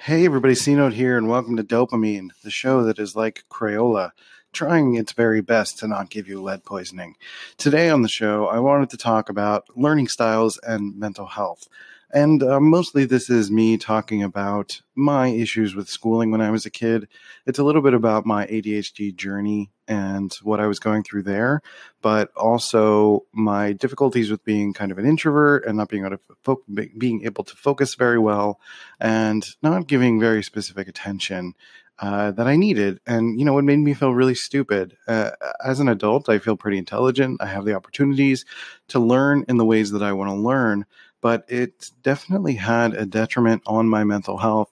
Hey everybody, C Note here, and welcome to Dopamine, the show that is like Crayola, trying its very best to not give you lead poisoning. Today on the show, I wanted to talk about learning styles and mental health. And uh, mostly this is me talking about my issues with schooling when I was a kid. It's a little bit about my ADHD journey and what I was going through there, but also my difficulties with being kind of an introvert and not being able to fo- being able to focus very well and not giving very specific attention uh, that I needed. And, you know, it made me feel really stupid. Uh, as an adult, I feel pretty intelligent. I have the opportunities to learn in the ways that I want to learn but it definitely had a detriment on my mental health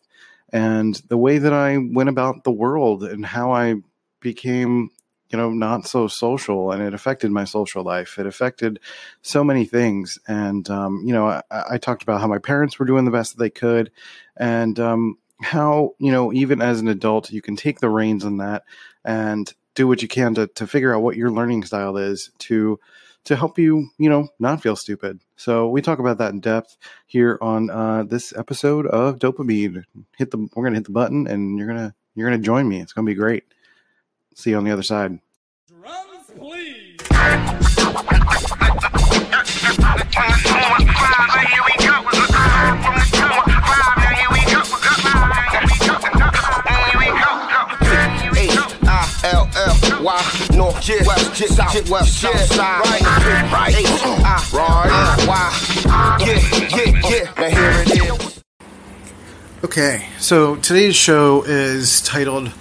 and the way that I went about the world and how I became, you know, not so social and it affected my social life. It affected so many things. And, um, you know, I, I, talked about how my parents were doing the best that they could and, um, how, you know, even as an adult, you can take the reins on that and do what you can to, to figure out what your learning style is to, to help you, you know, not feel stupid. So we talk about that in depth here on uh, this episode of Dopamine. Hit the we're gonna hit the button and you're gonna you're gonna join me. It's gonna be great. See you on the other side. Drums, please. Why north, yeah, west, yeah, south, west, south side, right, right, right, why, yeah, yeah, yeah. Now here it is. Okay, so today's show is titled,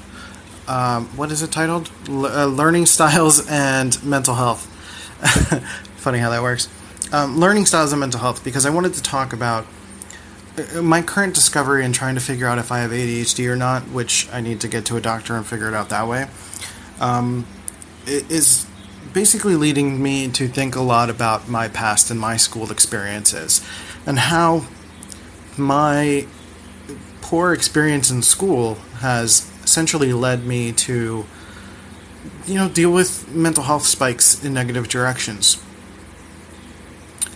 um, what is it titled? L- uh, Learning Styles and Mental Health. Funny how that works. Um, learning styles and mental health because I wanted to talk about uh, my current discovery and trying to figure out if I have ADHD or not, which I need to get to a doctor and figure it out that way um, is basically leading me to think a lot about my past and my school experiences and how my poor experience in school has essentially led me to you know deal with mental health spikes in negative directions.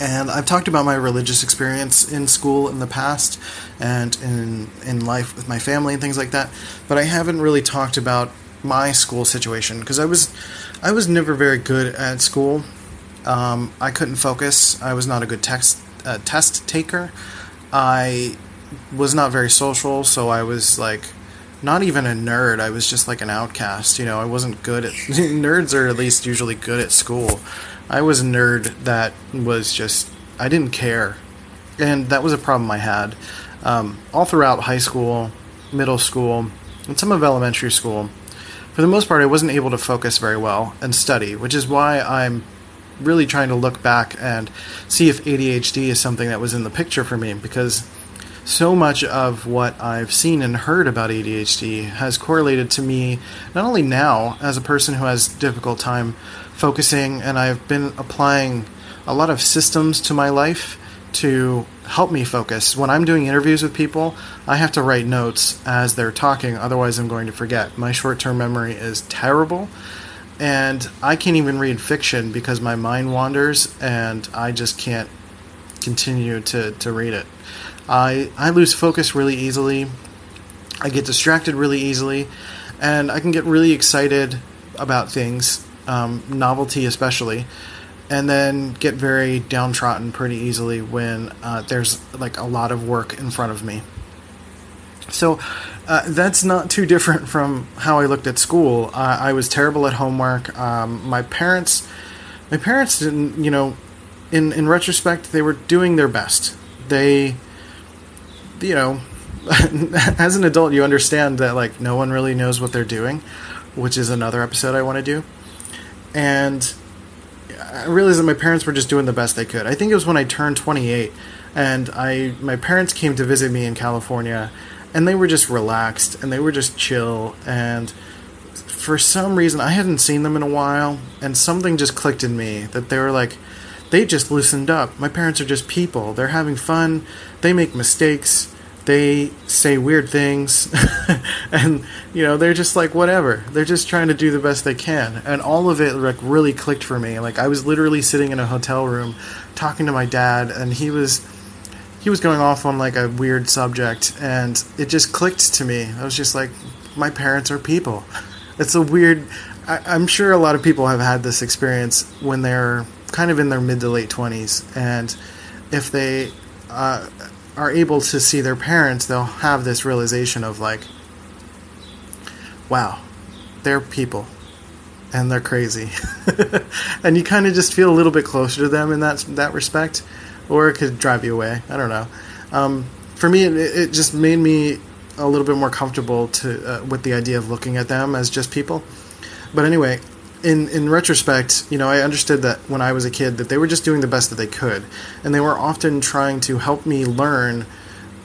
And I've talked about my religious experience in school in the past and in in life with my family and things like that but I haven't really talked about my school situation because I was I was never very good at school. Um, I couldn't focus. I was not a good text uh, test taker. I was not very social, so I was like not even a nerd. I was just like an outcast. You know, I wasn't good at nerds are at least usually good at school. I was a nerd that was just I didn't care, and that was a problem I had um, all throughout high school, middle school, and some of elementary school for the most part, I wasn't able to focus very well and study, which is why I'm really trying to look back and see if ADHD is something that was in the picture for me because so much of what I've seen and heard about ADHD has correlated to me not only now as a person who has difficult time focusing and I've been applying a lot of systems to my life to help me focus. When I'm doing interviews with people, I have to write notes as they're talking, otherwise, I'm going to forget. My short term memory is terrible, and I can't even read fiction because my mind wanders and I just can't continue to, to read it. I, I lose focus really easily, I get distracted really easily, and I can get really excited about things, um, novelty especially and then get very downtrodden pretty easily when uh, there's like a lot of work in front of me. So uh, that's not too different from how I looked at school. Uh, I was terrible at homework. Um, my parents, my parents didn't, you know, in in retrospect, they were doing their best. They, you know, as an adult, you understand that like no one really knows what they're doing, which is another episode I want to do, and I realized that my parents were just doing the best they could. I think it was when I turned 28 and I my parents came to visit me in California and they were just relaxed and they were just chill and for some reason I hadn't seen them in a while and something just clicked in me that they were like they just loosened up. My parents are just people. They're having fun. They make mistakes they say weird things and you know they're just like whatever they're just trying to do the best they can and all of it like really clicked for me like i was literally sitting in a hotel room talking to my dad and he was he was going off on like a weird subject, and it just clicked to me. I was just like, my parents are people. It's a weird. I, I'm sure a lot of people have had this experience when they're kind of in their mid to late twenties, and if they uh, are able to see their parents, they'll have this realization of like, wow, they're people and they're crazy. and you kind of just feel a little bit closer to them in that that respect, or it could drive you away. I don't know. Um, for me, it, it, just made me a little bit more comfortable to uh, with the idea of looking at them as just people. But anyway, in in retrospect, you know, I understood that when I was a kid that they were just doing the best that they could, and they were often trying to help me learn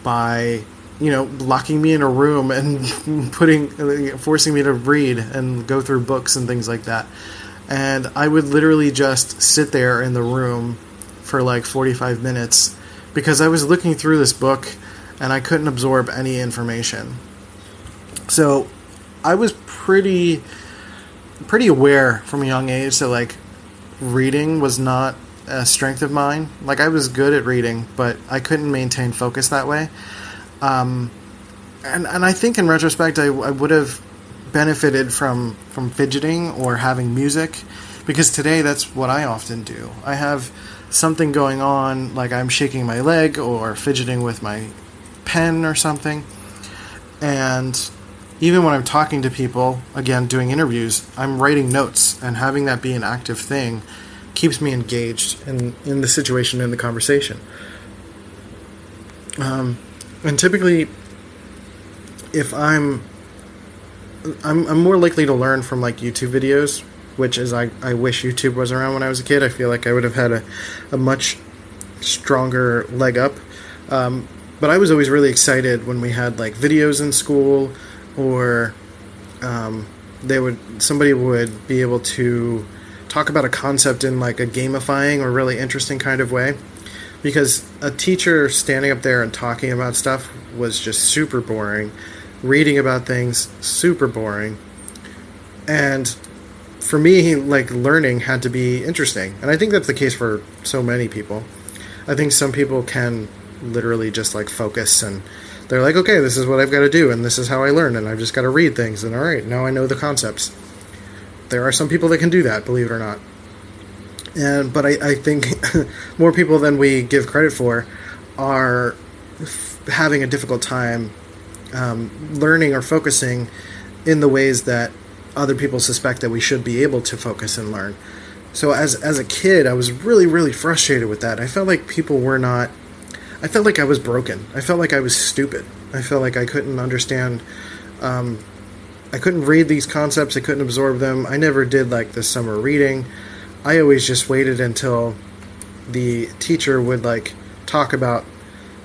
by you know locking me in a room and putting forcing me to read and go through books and things like that. And I would literally just sit there in the room for like 45 minutes because I was looking through this book and I couldn't absorb any information. So I was pretty pretty aware from a young age that like reading was not a strength of mine. Like I was good at reading, but I couldn't maintain focus that way. Um, and and I think in retrospect, I, I would have benefited from from fidgeting or having music, because today that's what I often do. I have something going on, like I'm shaking my leg or fidgeting with my pen or something, and even when I'm talking to people, again, doing interviews, I'm writing notes, and having that be an active thing keeps me engaged in, in the situation, in the conversation. Um, and typically, if I'm, I'm, I'm more likely to learn from like YouTube videos, which is I, I wish YouTube was around when I was a kid. I feel like I would have had a, a much stronger leg up. Um, but I was always really excited when we had like videos in school or um, they would somebody would be able to talk about a concept in like a gamifying or really interesting kind of way. Because a teacher standing up there and talking about stuff was just super boring. Reading about things super boring. And for me like learning had to be interesting. And i think that's the case for so many people. I think some people can literally just like focus and they're like, okay, this is what I've got to do, and this is how I learn, and I've just got to read things, and all right, now I know the concepts. There are some people that can do that, believe it or not. And but I, I think more people than we give credit for are f- having a difficult time um, learning or focusing in the ways that other people suspect that we should be able to focus and learn. So as as a kid, I was really really frustrated with that. I felt like people were not I felt like I was broken. I felt like I was stupid. I felt like I couldn't understand. Um, I couldn't read these concepts. I couldn't absorb them. I never did like the summer reading. I always just waited until the teacher would like talk about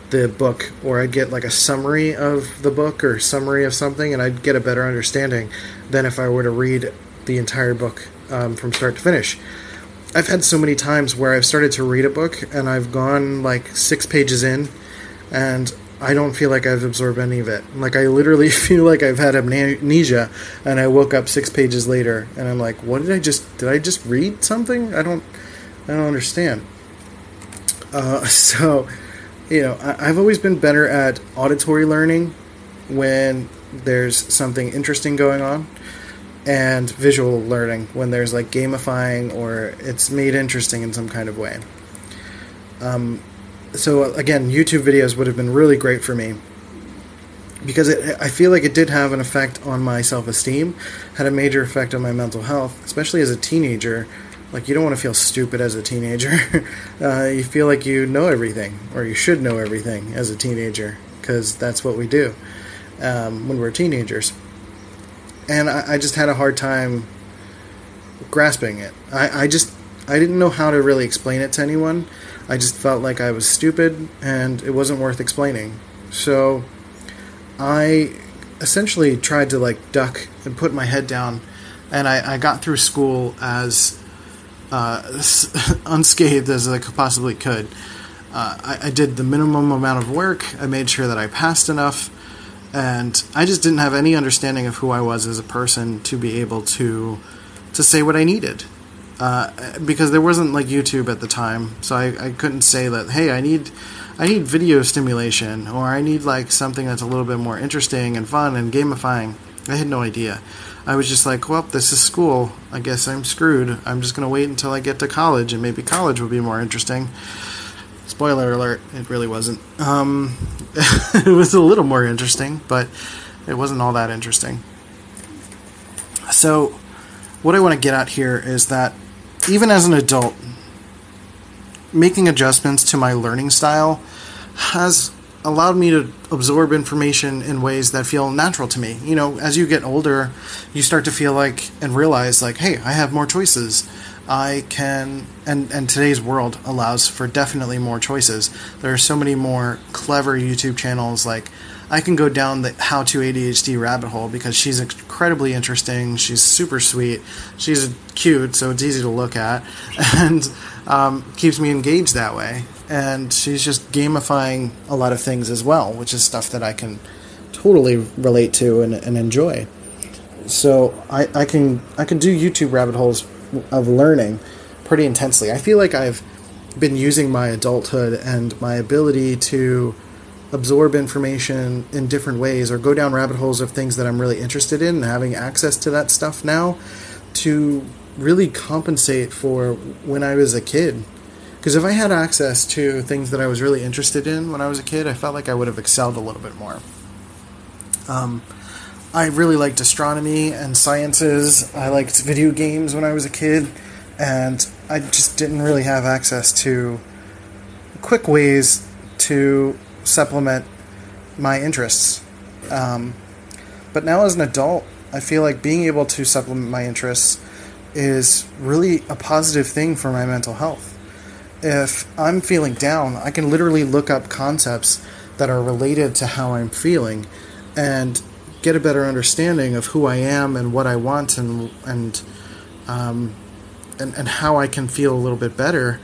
the book, or I'd get like a summary of the book or summary of something, and I'd get a better understanding than if I were to read the entire book um, from start to finish. I've had so many times where I've started to read a book and I've gone like six pages in and I don't feel like I've absorbed any of it. Like I literally feel like I've had amnesia and I woke up six pages later and I'm like, what did I just did I just read something? I don't I don't understand. Uh, so, you know, I, I've always been better at auditory learning when there's something interesting going on and visual learning when there's like gamifying or it's made interesting in some kind of way. Um, so again, YouTube videos would have been really great for me because it, I feel like it did have an effect on my self-esteem, had a major effect on my mental health, especially as a teenager. Like you don't want to feel stupid as a teenager. uh, you feel like you know everything, or you should know everything as a teenager, because that's what we do um, when we're teenagers and I, I just had a hard time grasping it. I, I just I didn't know how to really explain it to anyone. I just felt like I was stupid and it wasn't worth explaining. So I essentially tried to like duck and put my head down, and I, I got through school as uh, unscathed as I possibly could. Uh, I, I, did the minimum amount of work. I made sure that I passed enough and I just didn't have any understanding of who I was as a person to be able to to say what I needed. Uh, because there wasn't like YouTube at the time, so I, I couldn't say that. Hey, I need I need video stimulation, or I need like something that's a little bit more interesting and fun and gamifying. I had no idea. I was just like, well, this is school. I guess I'm screwed. I'm just going to wait until I get to college, and maybe college will be more interesting. Spoiler alert, it really wasn't. Um, it was a little more interesting, but it wasn't all that interesting. So, what I want to get at here is that even as an adult, making adjustments to my learning style has allowed me to absorb information in ways that feel natural to me. You know, as you get older, you start to feel like and realize like, hey, I have more choices. I can and and today's world allows for definitely more choices. There are so many more clever YouTube channels like I can go down the how to ADHD rabbit hole because she's incredibly interesting. She's super sweet. She's cute, so it's easy to look at, and um, keeps me engaged that way. And she's just gamifying a lot of things as well, which is stuff that I can totally relate to and, and enjoy. So I, I can I can do YouTube rabbit holes of learning pretty intensely. I feel like I've been using my adulthood and my ability to absorb information in different ways or go down rabbit holes of things that I'm really interested in and having access to that stuff now to really compensate for when I was a kid. Because if I had access to things that I was really interested in when I was a kid, I felt like I would have excelled a little bit more. Um, I really liked astronomy and sciences. I liked video games when I was a kid, and I just didn't really have access to quick ways to supplement my interests. Um, but now, as an adult, I feel like being able to supplement my interests is really a positive thing for my mental health. If I'm feeling down, I can literally look up concepts that are related to how I'm feeling and get a better understanding of who I am and what I want and and um, and, and how I can feel a little bit better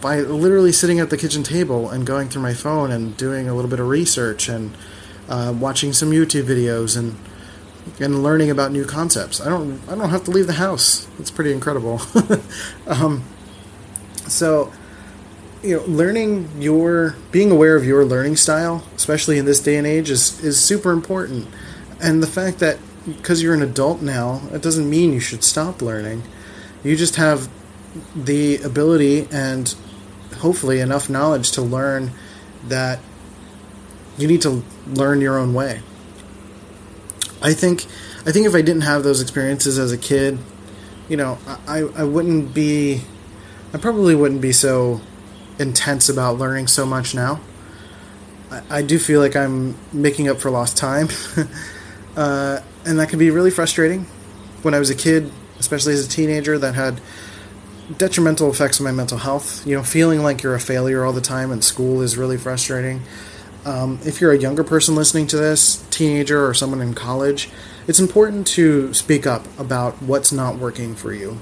by literally sitting at the kitchen table and going through my phone and doing a little bit of research and uh, watching some YouTube videos and and learning about new concepts. I don't I don't have to leave the house. It's pretty incredible. um, so you know, learning your being aware of your learning style, especially in this day and age, is is super important. And the fact that because you're an adult now, it doesn't mean you should stop learning. You just have the ability and hopefully enough knowledge to learn that you need to learn your own way. I think I think if I didn't have those experiences as a kid, you know, I, I wouldn't be I probably wouldn't be so intense about learning so much now. I, I do feel like I'm making up for lost time. uh, and that can be really frustrating. When I was a kid, especially as a teenager, that had detrimental effects on my mental health. You know, feeling like you're a failure all the time in school is really frustrating. Um, if you're a younger person listening to this, teenager or someone in college, it's important to speak up about what's not working for you.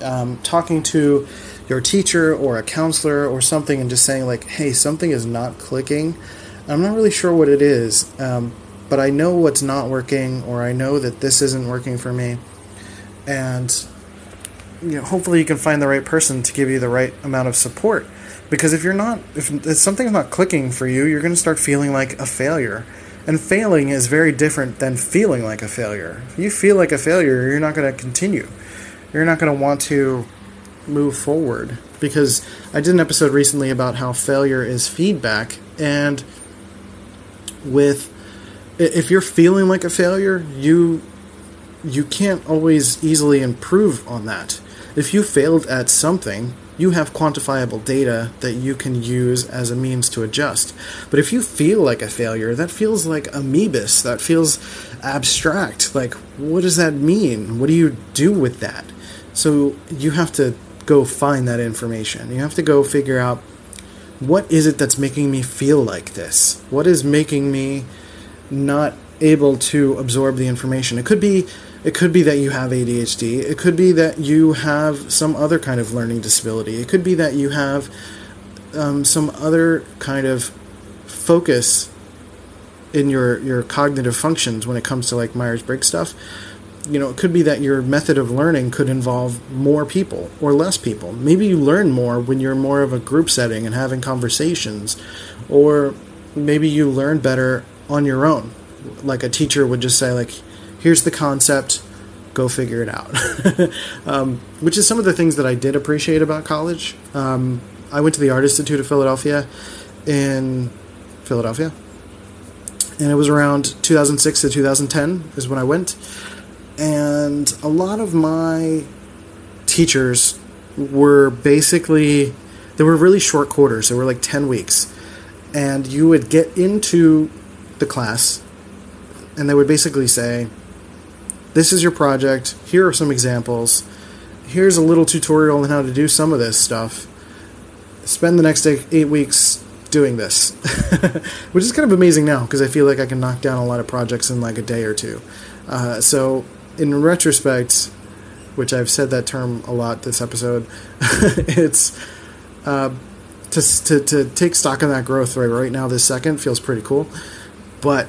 Um, talking to your teacher or a counselor or something and just saying, like, hey, something is not clicking. I'm not really sure what it is, um, but I know what's not working, or I know that this isn't working for me. And you know, hopefully you can find the right person to give you the right amount of support. Because if you're not, if, if something's not clicking for you, you're going to start feeling like a failure. And failing is very different than feeling like a failure. If you feel like a failure, you're not going to continue. You're not going to want to move forward. Because I did an episode recently about how failure is feedback. And with, if you're feeling like a failure, you you can't always easily improve on that if you failed at something, you have quantifiable data that you can use as a means to adjust. But if you feel like a failure, that feels like amoebus. That feels abstract. Like, what does that mean? What do you do with that? So you have to go find that information. You have to go figure out what is it that's making me feel like this? What is making me not able to absorb the information? It could be it could be that you have ADHD. It could be that you have some other kind of learning disability. It could be that you have um, some other kind of focus in your, your cognitive functions when it comes to like Myers Briggs stuff. you know, it could be that your method of learning could involve more people or less people. Maybe you learn more when you're more of a group setting and having conversations, or maybe you learn better on your own. Like a teacher would just say, like, here's the concept, go figure it out. um, which is some of the things that I did appreciate about college. Um, I went to the Art Institute of Philadelphia in Philadelphia, and it was around 2006 to 2010 is when I went. And a lot of my teachers were basically they were really short quarters. They were like 10 weeks. And you would get into the class and they would basically say, This is your project. Here are some examples. Here's a little tutorial on how to do some of this stuff. Spend the next eight weeks doing this, which is kind of amazing now because I feel like I can knock down a lot of projects in like a day or two. Uh, so, in retrospect, which I've said that term a lot this episode, it's uh, to, to, to take stock on that growth right right now this second feels pretty cool. But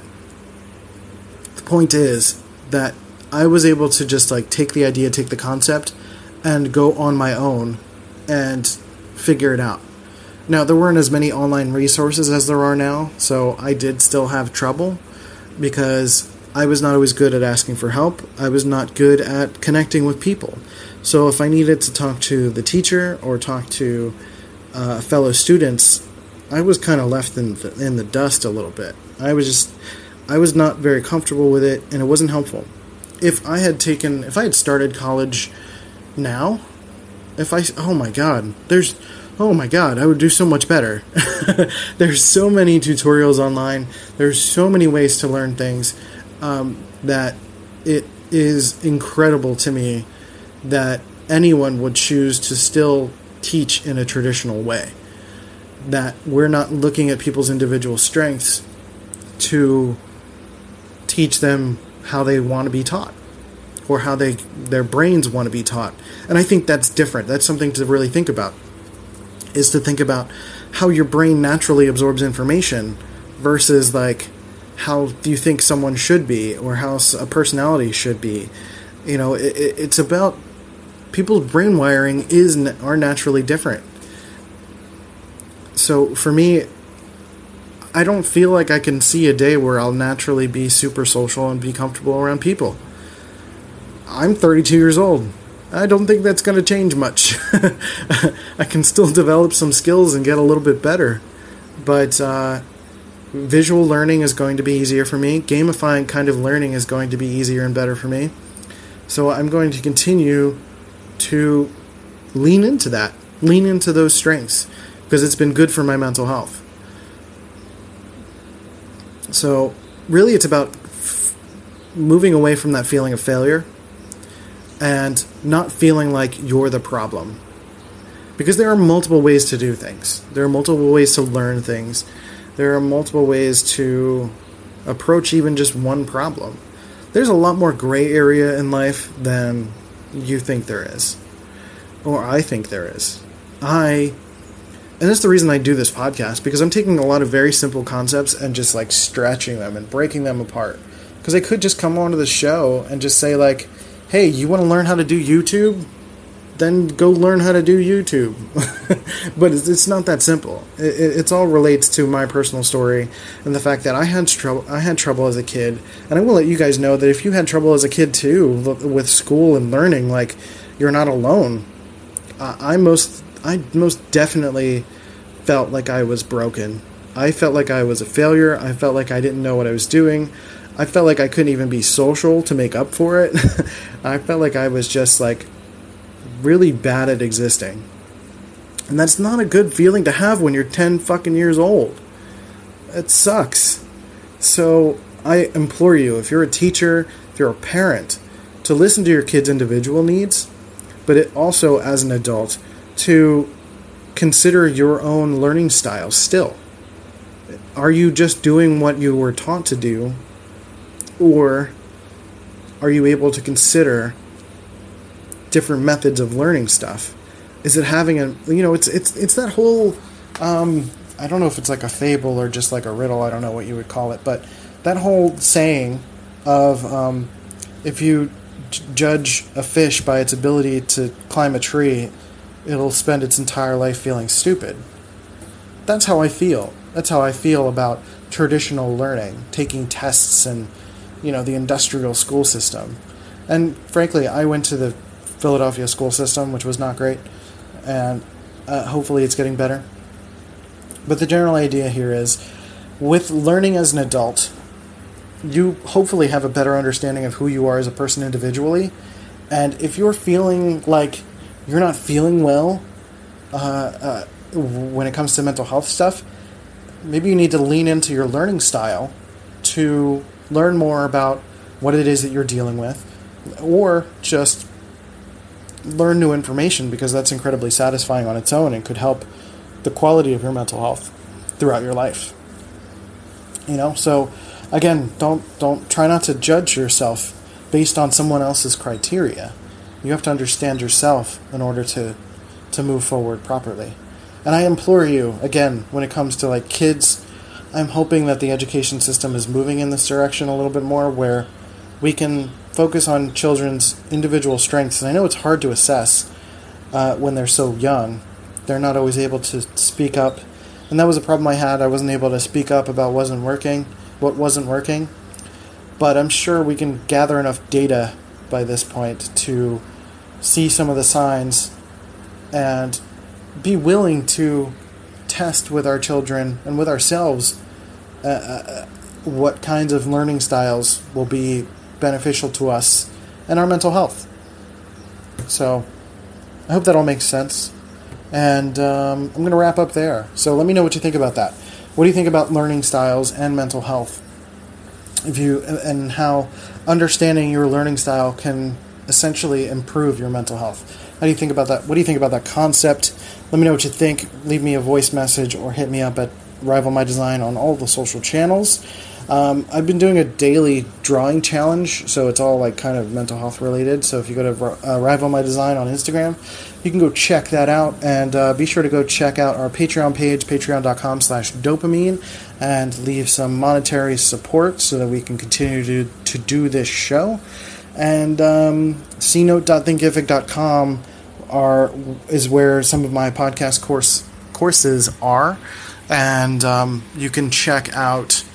the point is that I was able to just like take the idea, take the concept, and go on my own and figure it out. Now, there weren't as many online resources as there are now, so I did still have trouble because I was not always good at asking for help. I was not good at connecting with people. So if I needed to talk to the teacher or talk to uh, fellow students, I was kind of left in the, in the dust a little bit. I was just I was not very comfortable with it and it wasn't helpful. If I had taken if I had started college now, if I oh my god, there's oh my god, I would do so much better. There's so many tutorials online. There's so many ways to learn things um, that it is incredible to me that anyone would choose to still teach in a traditional way. That we're not looking at people's individual strengths to teach them how they want to be taught or how they their brains want to be taught. And I think that's different. That's something to really think about is to think about how your brain naturally absorbs information versus like how you think someone should be or how a personality should be. You know, it, it's about people's brain wiring is are naturally different. So for me, I don't feel like I can see a day where I'll naturally be super social and be comfortable around people. I'm 32 years old. I don't think that's going to change much. I can still develop some skills and get a little bit better, but uh, visual learning is going to be easier for me. Gamifying kind of learning is going to be easier and better for me. So I'm going to continue to lean into that, lean into those strengths, because it's been good for my mental health. So, really, it's about f- moving away from that feeling of failure and not feeling like you're the problem. Because there are multiple ways to do things, there are multiple ways to learn things, there are multiple ways to approach even just one problem. There's a lot more gray area in life than you think there is, or I think there is. I, and that's the reason I do this podcast because I'm taking a lot of very simple concepts and just like stretching them and breaking them apart. Because I could just come onto the show and just say, like, hey, you want to learn how to do YouTube? Then go learn how to do YouTube. but it's, not that simple. It, it's all relates to my personal story and the fact that I had trouble. I had trouble as a kid, and I will let you guys know that if you had trouble as a kid too with school and learning, like you're not alone. I most, I most definitely felt like I was broken. I felt like I was a failure. I felt like I didn't know what I was doing. I felt like I couldn't even be social to make up for it. I felt like I was just like really bad at existing. And that's not a good feeling to have when you're 10 fucking years old. It sucks. So I implore you, if you're a teacher, if you're a parent, to listen to your kids' individual needs, but it also, as an adult, to consider your own learning style still. Are you just doing what you were taught to do or are you able to consider different methods of learning stuff? Is it having a you know it's it's it's that whole um, I don't know if it's like a fable or just like a riddle. I don't know what you would call it, but that whole saying of um, if you judge a fish by its ability to climb a tree, it'll spend its entire life feeling stupid. That's how I feel. That's how I feel about traditional learning, taking tests and, you know, the industrial school system. And frankly, I went to the Philadelphia school system, which was not great, and uh, hopefully it's getting better. But the general idea here is with learning as an adult, you hopefully have a better understanding of who you are as a person individually. And if you're feeling like you're not feeling well uh, uh, when it comes to mental health stuff, maybe you need to lean into your learning style to learn more about what it is that you're dealing with, or just learn new information because that's incredibly satisfying on its own and could help the quality of your mental health throughout your life. You know, so again, don't don't try not to judge yourself based on someone else's criteria. You have to understand yourself in order to to move forward properly. And I implore you, again, when it comes to like kids, I'm hoping that the education system is moving in this direction a little bit more where we can focus on children's individual strengths. And I know it's hard to assess uh, when they're so young. They're not always able to speak up. And that was a problem I had. I wasn't able to speak up about wasn't working, what wasn't working. But I'm sure we can gather enough data by this point to see some of the signs and be willing to test with our children and with ourselves uh, uh, what kinds of learning styles will be beneficial to us and our mental health. So, I hope that all makes sense. And um, I'm going to wrap up there. So, let me know what you think about that. What do you think about learning styles and mental health? If you and how understanding your learning style can essentially improve your mental health. How do you think about that? What do you think about that concept? Let me know what you think. Leave me a voice message or hit me up at Rival My Design on all the social channels. Um, I've been doing a daily drawing challenge, so it's all like kind of mental health related. So if you go to uh, Rival My Design on Instagram, you can go check that out, and uh, be sure to go check out our Patreon page, patreon.com/slash dopamine, and leave some monetary support so that we can continue to to do this show. And um, cnote.thinkific.com are is where some of my podcast course courses are, and um, you can check out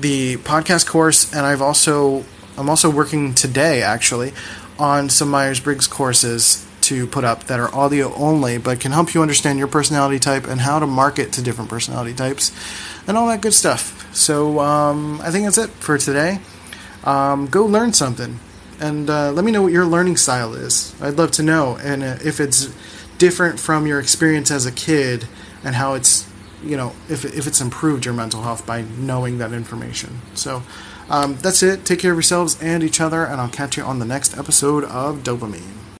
the podcast course. And I've also I'm also working today actually on some Myers Briggs courses to put up that are audio only, but can help you understand your personality type and how to market to different personality types, and all that good stuff. So um, I think that's it for today. Um, go learn something and uh, let me know what your learning style is. I'd love to know, and uh, if it's different from your experience as a kid, and how it's, you know, if if it's improved your mental health by knowing that information. So um, that's it. Take care of yourselves and each other, and I'll catch you on the next episode of Dopamine.